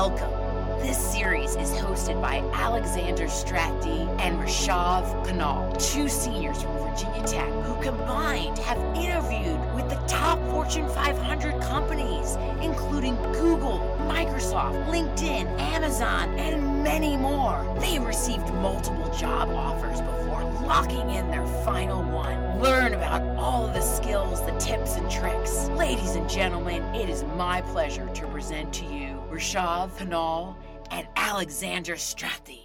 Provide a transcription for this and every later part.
Welcome. This series is hosted by Alexander Strathy and Rashav Kanal, two seniors from Virginia Tech who combined have interviewed with the top Fortune 500 companies, including Google, Microsoft, LinkedIn, Amazon, and many more. They received multiple job offers before locking in their final one. Learn about all of the skills, the tips, and tricks. Ladies and gentlemen, it is my pleasure to present to you Rashav Kanal and Alexander Strathy.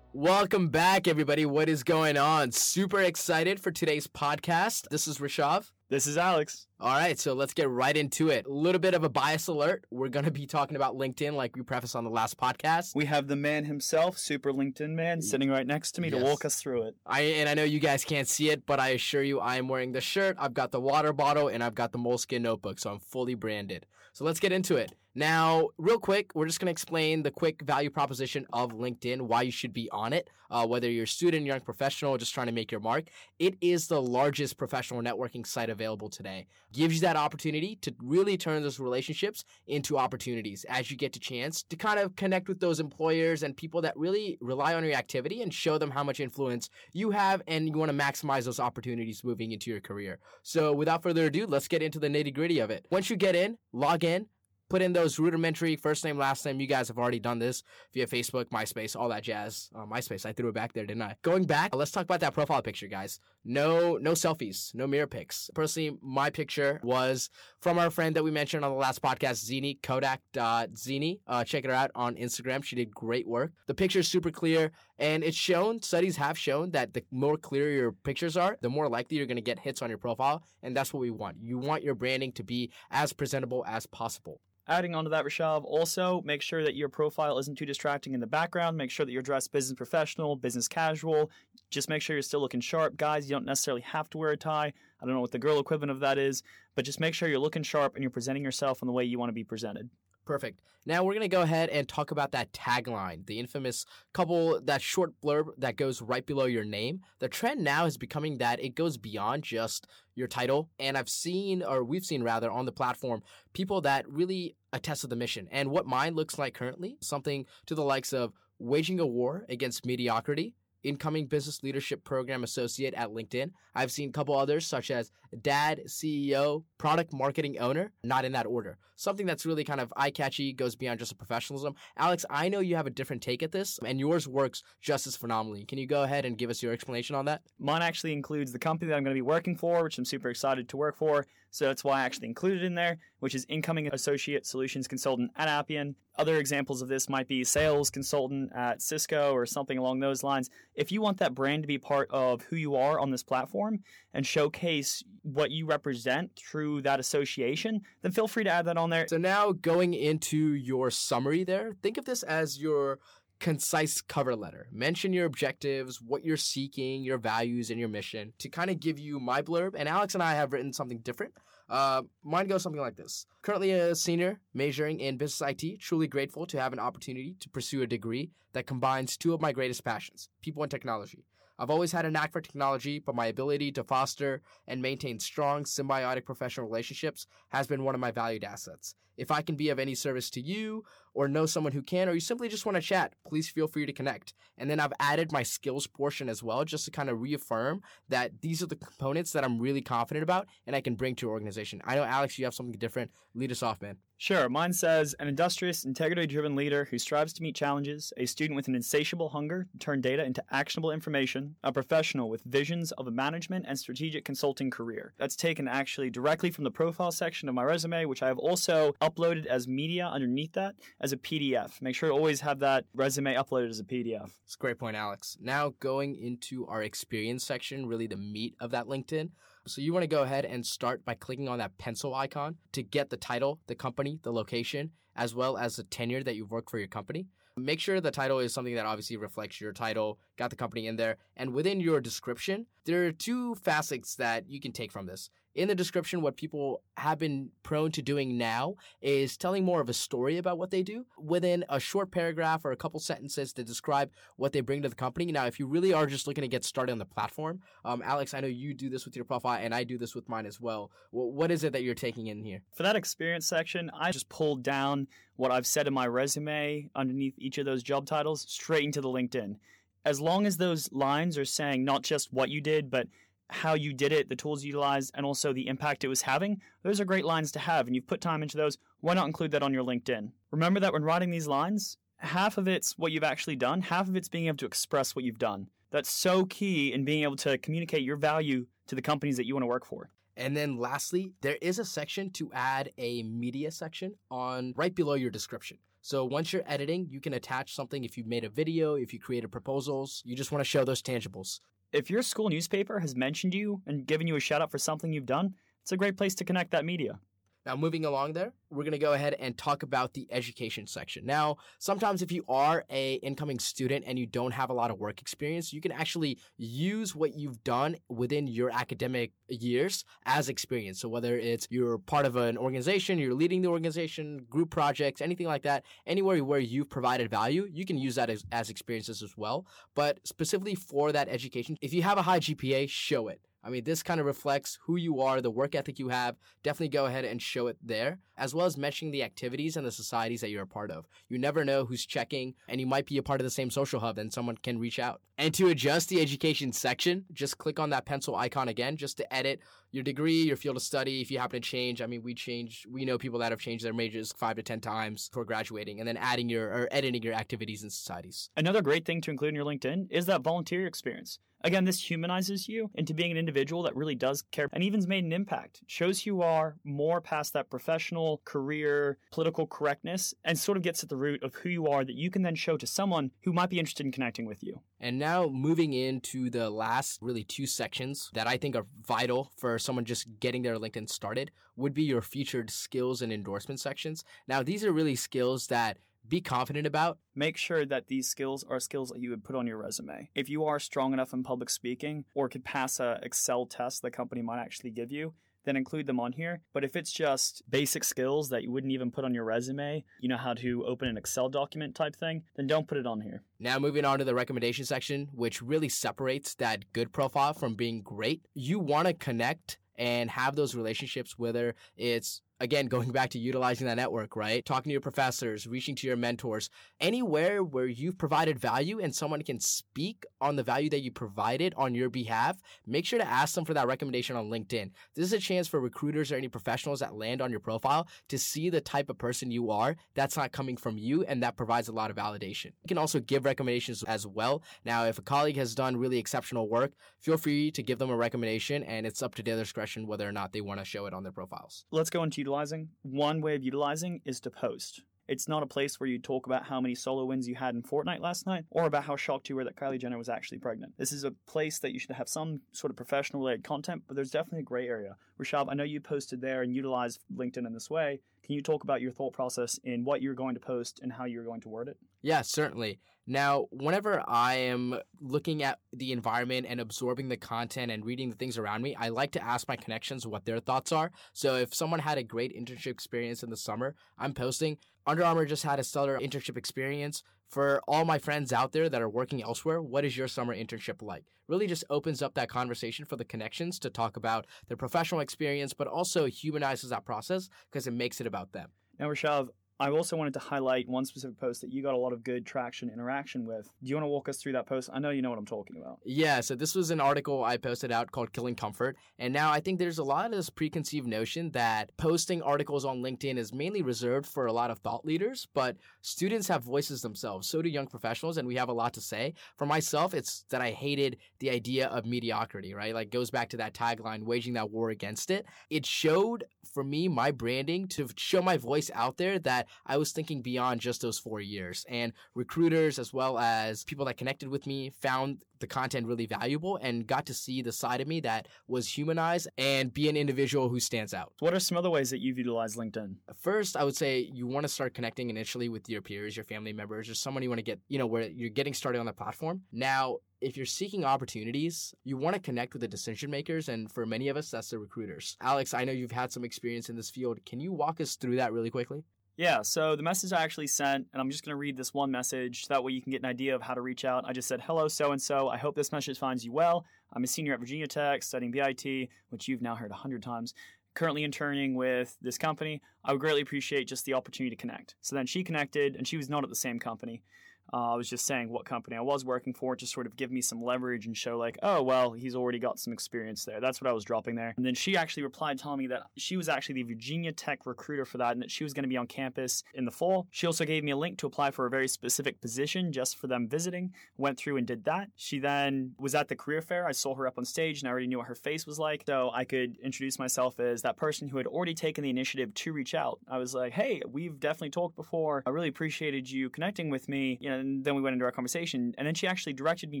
Welcome back, everybody. What is going on? Super excited for today's podcast. This is Rashav. This is Alex. All right, so let's get right into it. A little bit of a bias alert. We're going to be talking about LinkedIn like we prefaced on the last podcast. We have the man himself, Super LinkedIn Man, sitting right next to me Yes. to walk us through it. I and I know you guys can't see it, but I assure you I am wearing the shirt, I've got the water bottle, and I've got the moleskin notebook, so I'm fully branded. So let's get into it. Now, real quick, we're just going to explain the quick value proposition of LinkedIn, why you should be on it, uh, whether you're a student, young professional, just trying to make your mark. It is the largest professional networking site available today. Gives you that opportunity to really turn those relationships into opportunities as you get the chance to kind of connect with those employers and people that really rely on your activity and show them how much influence you have and you want to maximize those opportunities moving into your career. So without further ado, let's get into the nitty gritty of it. Once you get in, log in, put in those rudimentary first name, last name. You guys have already done this via Facebook, MySpace, all that jazz. Uh, MySpace, I threw it back there, didn't I? Going back, let's talk about that profile picture, guys. No, no selfies, no mirror pics. Personally, my picture was from our friend that we mentioned on the last podcast, Zini Kodak.Zini. Uh, check her out on Instagram. She did great work. The picture is super clear, and it's shown. Studies have shown that the more clear your pictures are, the more likely you're going to get hits on your profile, and that's what we want. You want your branding to be as presentable as possible. Adding on to that, Rashav, also make sure that your profile isn't too distracting in the background. Make sure that you're dressed business professional, business casual. Just make sure you're still looking sharp. Guys, you don't necessarily have to wear a tie. I don't know what the girl equivalent of that is, but just make sure you're looking sharp and you're presenting yourself in the way you want to be presented. Perfect. Now we're going to go ahead and talk about that tagline, the infamous couple, that short blurb that goes right below your name. The trend now is becoming that it goes beyond just your title. And I've seen, or we've seen rather, on the platform, people that really attest to the mission. And what mine looks like currently, something to the likes of waging a war against mediocrity, incoming business leadership program associate at LinkedIn. I've seen a couple others such as dad, CEO, product marketing owner, not in that order. Something that's really kind of eye catchy, goes beyond just a professionalism. Alex, I know you have a different take at this, and yours works just as phenomenally. Can you go ahead and give us your explanation on that? Mine actually includes the company that I'm going to be working for, which I'm super excited to work for. So that's why I actually included in there, which is incoming associate solutions consultant at Appian. Other examples of this might be sales consultant at Cisco or something along those lines. If you want that brand to be part of who you are on this platform and showcase what you represent through that association, then feel free to add that on there. So now going into your summary there, think of this as your concise cover letter. Mention your objectives, what you're seeking, your values, and your mission to kind of give you my blurb. And Alex and I have written something different. Uh, mine goes something like this Currently a senior majoring in business IT, truly grateful to have an opportunity to pursue a degree that combines two of my greatest passions people and technology. I've always had a knack for technology, but my ability to foster and maintain strong, symbiotic professional relationships has been one of my valued assets. If I can be of any service to you, or know someone who can, or you simply just want to chat, please feel free to connect. And then I've added my skills portion as well, just to kind of reaffirm that these are the components that I'm really confident about and I can bring to your organization. I know, Alex, you have something different. Lead us off, man. Sure, mine says an industrious, integrity driven leader who strives to meet challenges, a student with an insatiable hunger to turn data into actionable information, a professional with visions of a management and strategic consulting career. That's taken actually directly from the profile section of my resume, which I have also uploaded as media underneath that as a PDF. Make sure to always have that resume uploaded as a PDF. It's a great point, Alex. Now going into our experience section, really the meat of that LinkedIn. So you want to go ahead and start by clicking on that pencil icon to get the title, the company, the location, as well as the tenure that you've worked for your company. Make sure the title is something that obviously reflects your title, got the company in there. And within your description, there are two facets that you can take from this in the description, what people have been prone to doing now is telling more of a story about what they do within a short paragraph or a couple sentences to describe what they bring to the company. Now, if you really are just looking to get started on the platform, um, Alex, I know you do this with your profile and I do this with mine as well. what is it that you're taking in here? For that experience section, I just pulled down what I've said in my resume underneath each of those job titles straight into the LinkedIn. As long as those lines are saying not just what you did, but how you did it, the tools you utilized, and also the impact it was having, those are great lines to have, and you've put time into those. Why not include that on your LinkedIn? Remember that when writing these lines, half of it's what you've actually done, half of it's being able to express what you've done. That's so key in being able to communicate your value to the companies that you want to work for. And then lastly, there is a section to add a media section on right below your description. So once you're editing, you can attach something if you made a video, if you created proposals, you just want to show those tangibles if your school newspaper has mentioned you and given you a shout out for something you've done, it's a great place to connect that media. Now, moving along there, we're going to go ahead and talk about the education section. Now, sometimes if you are a incoming student and you don't have a lot of work experience, you can actually use what you've done within your academic years as experience. So whether it's you're part of an organization, you're leading the organization, group projects, anything like that, anywhere where you've provided value, you can use that as, as experiences as well. But specifically for that education, if you have a high GPA, show it. I mean, this kind of reflects who you are, the work ethic you have. Definitely go ahead and show it there, as well as mentioning the activities and the societies that you're a part of. You never know who's checking, and you might be a part of the same social hub, and someone can reach out. And to adjust the education section, just click on that pencil icon again, just to edit your degree, your field of study. If you happen to change, I mean, we change, we know people that have changed their majors five to 10 times before graduating, and then adding your, or editing your activities and societies. Another great thing to include in your LinkedIn is that volunteer experience. Again, this humanizes you into being an individual that really does care and even's made an impact. Shows you are more past that professional, career, political correctness, and sort of gets at the root of who you are that you can then show to someone who might be interested in connecting with you. And now moving into the last really two sections that I think are vital for someone just getting their LinkedIn started would be your featured skills and endorsement sections. Now, these are really skills that be confident about. Make sure that these skills are skills that you would put on your resume. If you are strong enough in public speaking or could pass a Excel test the company might actually give you, then include them on here. But if it's just basic skills that you wouldn't even put on your resume, you know how to open an Excel document type thing, then don't put it on here. Now, moving on to the recommendation section, which really separates that good profile from being great. You want to connect and have those relationships, whether it's again, going back to utilizing that network, right? Talking to your professors, reaching to your mentors, anywhere where you've provided value and someone can speak on the value that you provided on your behalf, make sure to ask them for that recommendation on LinkedIn. This is a chance for recruiters or any professionals that land on your profile to see the type of person you are that's not coming from you and that provides a lot of validation. You can also give recommendations as well. Now, if a colleague has done really exceptional work, feel free to give them a recommendation and it's up to their discretion whether or not they want to show it on their profiles. Let's go into utilizing. One way of utilizing is to post. It's not a place where you talk about how many solo wins you had in Fortnite last night or about how shocked you were that Kylie Jenner was actually pregnant. This is a place that you should have some sort of professional related content, but there's definitely a gray area. Rashav, I know you posted there and utilized LinkedIn in this way. Can you talk about your thought process in what you're going to post and how you're going to word it? Yeah, certainly. Now, whenever I am looking at the environment and absorbing the content and reading the things around me, I like to ask my connections what their thoughts are. So if someone had a great internship experience in the summer, I'm posting. Under Armour just had a stellar internship experience. For all my friends out there that are working elsewhere, what is your summer internship like? Really just opens up that conversation for the connections to talk about their professional experience, but also humanizes that process because it makes it about them. Now, Rashav, I also wanted to highlight one specific post that you got a lot of good traction interaction with. Do you want to walk us through that post? I know you know what I'm talking about. Yeah, so this was an article I posted out called Killing Comfort. And now I think there's a lot of this preconceived notion that posting articles on LinkedIn is mainly reserved for a lot of thought leaders, but students have voices themselves. So do young professionals, and we have a lot to say. For myself, it's that I hated the idea of mediocrity, right? Like goes back to that tagline, waging that war against it. It showed for me my branding to show my voice out there that I was thinking beyond just those four years. And recruiters, as well as people that connected with me, found the content really valuable and got to see the side of me that was humanized and be an individual who stands out. What are some other ways that you've utilized LinkedIn? First, I would say you want to start connecting initially with your peers, your family members, or someone you want to get, you know, where you're getting started on the platform. Now, if you're seeking opportunities, you want to connect with the decision makers. And for many of us, that's the recruiters. Alex, I know you've had some experience in this field. Can you walk us through that really quickly? Yeah, so the message I actually sent, and I'm just going to read this one message. That way you can get an idea of how to reach out. I just said, Hello, so and so. I hope this message finds you well. I'm a senior at Virginia Tech studying BIT, which you've now heard a hundred times. Currently interning with this company. I would greatly appreciate just the opportunity to connect. So then she connected, and she was not at the same company. Uh, I was just saying what company I was working for to sort of give me some leverage and show, like, oh, well, he's already got some experience there. That's what I was dropping there. And then she actually replied telling me that she was actually the Virginia Tech recruiter for that and that she was going to be on campus in the fall. She also gave me a link to apply for a very specific position just for them visiting. Went through and did that. She then was at the career fair. I saw her up on stage and I already knew what her face was like. So I could introduce myself as that person who had already taken the initiative to reach out. I was like, hey, we've definitely talked before. I really appreciated you connecting with me. You know, and then we went into our conversation. And then she actually directed me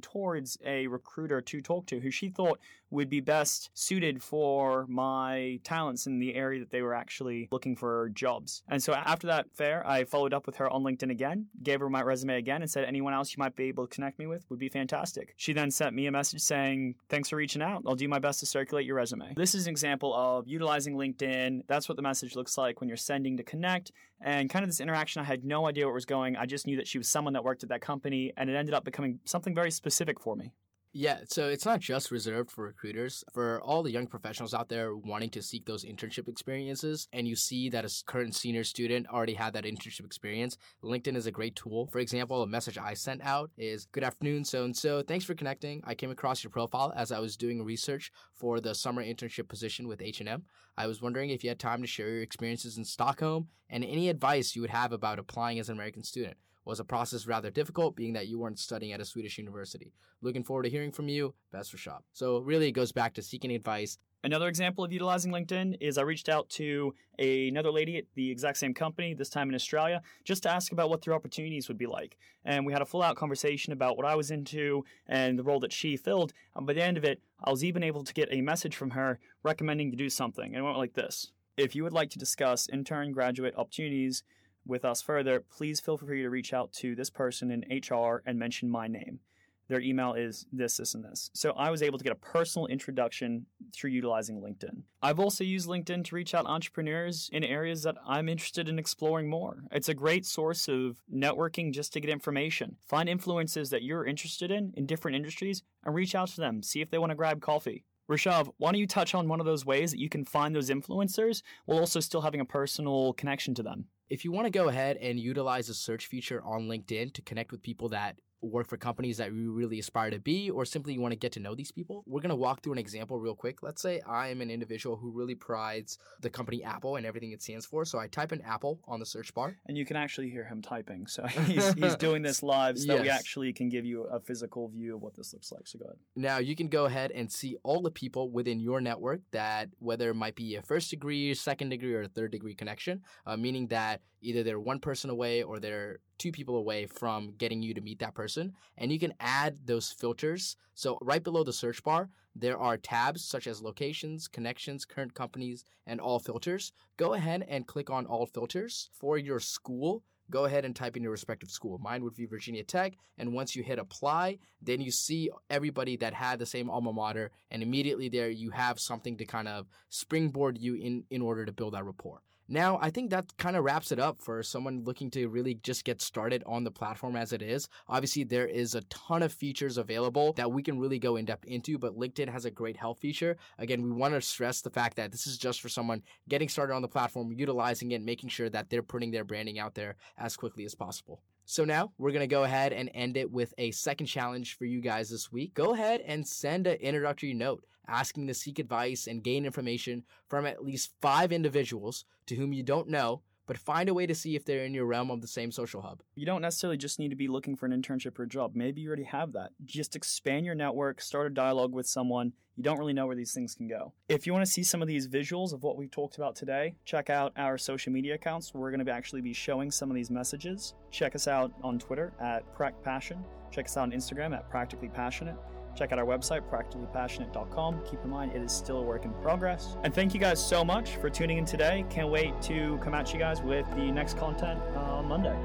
towards a recruiter to talk to who she thought would be best suited for my talents in the area that they were actually looking for jobs. And so after that fair, I followed up with her on LinkedIn again, gave her my resume again, and said, anyone else you might be able to connect me with would be fantastic. She then sent me a message saying, thanks for reaching out. I'll do my best to circulate your resume. This is an example of utilizing LinkedIn. That's what the message looks like when you're sending to connect. And kind of this interaction, I had no idea where it was going. I just knew that she was someone that worked at that company, and it ended up becoming something very specific for me. Yeah, so it's not just reserved for recruiters. For all the young professionals out there wanting to seek those internship experiences, and you see that a current senior student already had that internship experience, LinkedIn is a great tool. For example, a message I sent out is Good afternoon, so and so. Thanks for connecting. I came across your profile as I was doing research for the summer internship position with H&M. I was wondering if you had time to share your experiences in Stockholm and any advice you would have about applying as an American student. Was the process rather difficult, being that you weren't studying at a Swedish university? Looking forward to hearing from you. Best for shop. So really, it goes back to seeking advice. Another example of utilizing LinkedIn is I reached out to a, another lady at the exact same company, this time in Australia, just to ask about what their opportunities would be like. And we had a full out conversation about what I was into and the role that she filled. And by the end of it, I was even able to get a message from her recommending to do something. And it went like this If you would like to discuss intern graduate opportunities, with us further, please feel free to reach out to this person in HR and mention my name. Their email is this, this, and this. So I was able to get a personal introduction through utilizing LinkedIn. I've also used LinkedIn to reach out entrepreneurs in areas that I'm interested in exploring more. It's a great source of networking just to get information. Find influences that you're interested in in different industries and reach out to them. See if they want to grab coffee. Rishav, why don't you touch on one of those ways that you can find those influencers while also still having a personal connection to them? If you want to go ahead and utilize the search feature on LinkedIn to connect with people that work for companies that you really aspire to be, or simply you want to get to know these people, we're going to walk through an example real quick. Let's say I am an individual who really prides the company Apple and everything it stands for. So I type in Apple on the search bar. And you can actually hear him typing. So he's, he's doing this live so yes. that we actually can give you a physical view of what this looks like. So go ahead. Now you can go ahead and see all the people within your network that, whether it might be a first degree, second degree, or a third degree connection, uh, meaning that either they're one person away or they're two people away from getting you to meet that person. And you can add those filters. So, right below the search bar, there are tabs such as locations, connections, current companies, and all filters. Go ahead and click on all filters for your school. Go ahead and type in your respective school. Mine would be Virginia Tech. And once you hit apply, then you see everybody that had the same alma mater. And immediately there, you have something to kind of springboard you in, in order to build that rapport. Now, I think that kind of wraps it up for someone looking to really just get started on the platform as it is. Obviously, there is a ton of features available that we can really go in depth into, but LinkedIn has a great help feature. Again, we want to stress the fact that this is just for someone getting started on the platform, utilizing it, making sure that they're putting their branding out there as quickly as possible. So now we're going to go ahead and end it with a second challenge for you guys this week. Go ahead and send an introductory note asking to seek advice and gain information from at least five individuals to whom you don't know but find a way to see if they're in your realm of the same social hub. You don't necessarily just need to be looking for an internship or a job. Maybe you already have that. Just expand your network, start a dialogue with someone. You don't really know where these things can go. If you want to see some of these visuals of what we've talked about today, check out our social media accounts. We're going to actually be showing some of these messages. Check us out on Twitter at Prac Passion. Check us out on Instagram at Practically Passionate. Check out our website, practicallypassionate.com. Keep in mind, it is still a work in progress. And thank you guys so much for tuning in today. Can't wait to come at you guys with the next content uh, on Monday.